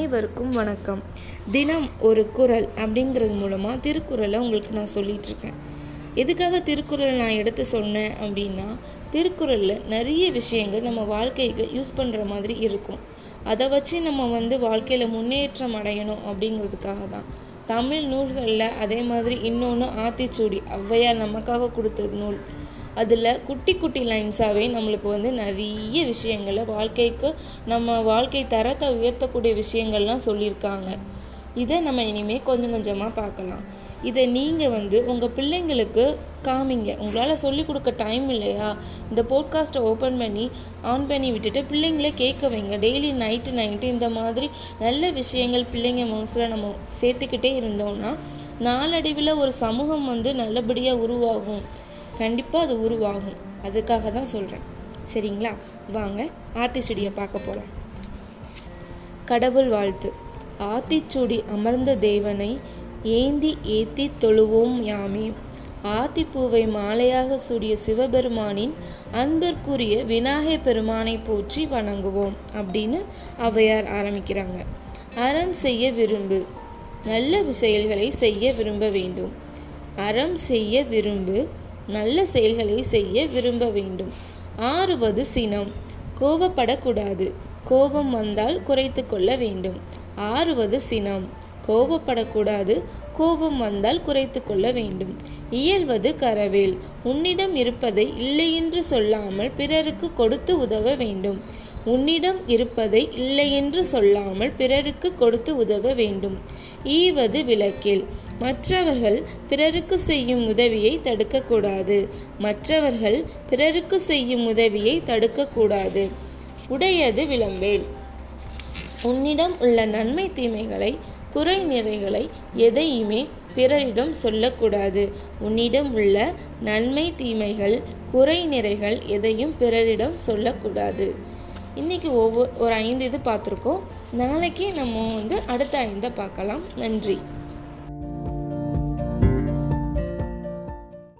அனைவருக்கும் வணக்கம். தினம் ஒரு குரல் அப்படிங்கிறது மூலமாக திருக்குறளை உங்களுக்கு நான் சொல்லிகிட்ருக்கேன் எதுக்காக திருக்குறள் நான் எடுத்து சொன்னேன் அப்படின்னா திருக்குறளில் நிறைய விஷயங்கள் நம்ம வாழ்க்கைக்கு யூஸ் பண்ணுற மாதிரி இருக்கும். அதை வச்சு நம்ம வந்து வாழ்க்கையில் முன்னேற்றம் அடையணும் அப்படிங்கிறதுக்காக தான். தமிழ் நூல்களில் அதே மாதிரி இன்னொன்று ஆத்திச்சூடி ஔவையார் நமக்காக கொடுத்தது நூல். அதில் குட்டி குட்டி லைன்ஸாகவே நம்மளுக்கு வந்து நிறைய விஷயங்களை வாழ்க்கைக்கு நம்ம வாழ்க்கை தரத்தை உயர்த்தக்கூடிய விஷயங்கள்லாம் சொல்லியிருக்காங்க. இதை நம்ம இனிமேல் கொஞ்சம் கொஞ்சமாக பார்க்கலாம். இதை நீங்கள் வந்து உங்கள் பிள்ளைங்களுக்கு காமிங்க. உங்களால் சொல்லிக் கொடுக்க டைம் இல்லையா? இந்த போட்காஸ்ட்டை ஓப்பன் பண்ணி ஆன் பண்ணி விட்டுட்டு பிள்ளைங்கள கேட்க வைங்க. டெய்லி நைட்டு நைட்டு இந்த மாதிரி நல்ல விஷயங்கள் பிள்ளைங்க மனசில் நம்ம சேர்த்துக்கிட்டே இருந்தோம்னா நாளடைவில் ஒரு சமூகம் வந்து நல்லபடியாக உருவாகும். கண்டிப்பாக அது உருவாகும். அதுக்காக தான் சொல்கிறேன் சரிங்களா? வாங்க ஆத்திச்சுடியை பார்க்க போகலாம் கடவுள் வாழ்த்து. ஆத்திச்சூடி அமர்ந்த தேவனை ஏந்தி ஏத்தி தொழுவோம் யாமே. ஆத்திப்பூவை மாலையாக சூடிய சிவபெருமானின் அன்பிற்குரிய விநாயக பெருமானை போற்றி வணங்குவோம் அப்படின்னு அவையார் ஆரம்பிக்கிறாங்க. அறம் செய்ய விரும்பு. நல்ல செயல்களை செய்ய விரும்ப வேண்டும். அறம் செய்ய விரும்பு. நல்ல செயல்களை செய்ய விரும்ப வேண்டும். ஆறுவது சினம். கோவப்படக்கூடாது. கோபம் வந்தால் குறைத்து கொள்ள வேண்டும். ஆறுவது சினம். கோபப்படக்கூடாது. கோபம் வந்தால் குறைத்து கொள்ள வேண்டும். இயல்வது கரவேல். உன்னிடம் இருப்பதை இல்லையென்று சொல்லாமல் பிறருக்கு கொடுத்து உதவ வேண்டும். உன்னிடம் இருப்பதை இல்லையென்று சொல்லாமல் பிறருக்கு கொடுத்து உதவ வேண்டும். ஈவது விளக்கில். மற்றவர்கள் பிறருக்கு செய்யும் உதவியை தடுக்கக்கூடாது. மற்றவர்கள் பிறருக்கு செய்யும் உதவியை தடுக்கக்கூடாது. உடையது விளம்பேல். உன்னிடம் உள்ள நன்மை தீமைகளை குறை நிறைகளை எதையுமே பிறரிடம் சொல்லக்கூடாது. உன்னிடம் உள்ள நன்மை தீமைகள் குறை நிறைகள் எதையும் பிறரிடம் சொல்லக்கூடாது. இன்றைக்கி ஒவ்வொரு ஒரு ஐந்து இது பார்த்துருக்கோம். நாளைக்கு நம்ம வந்து அடுத்த ஐந்தை பார்க்கலாம். நன்றி.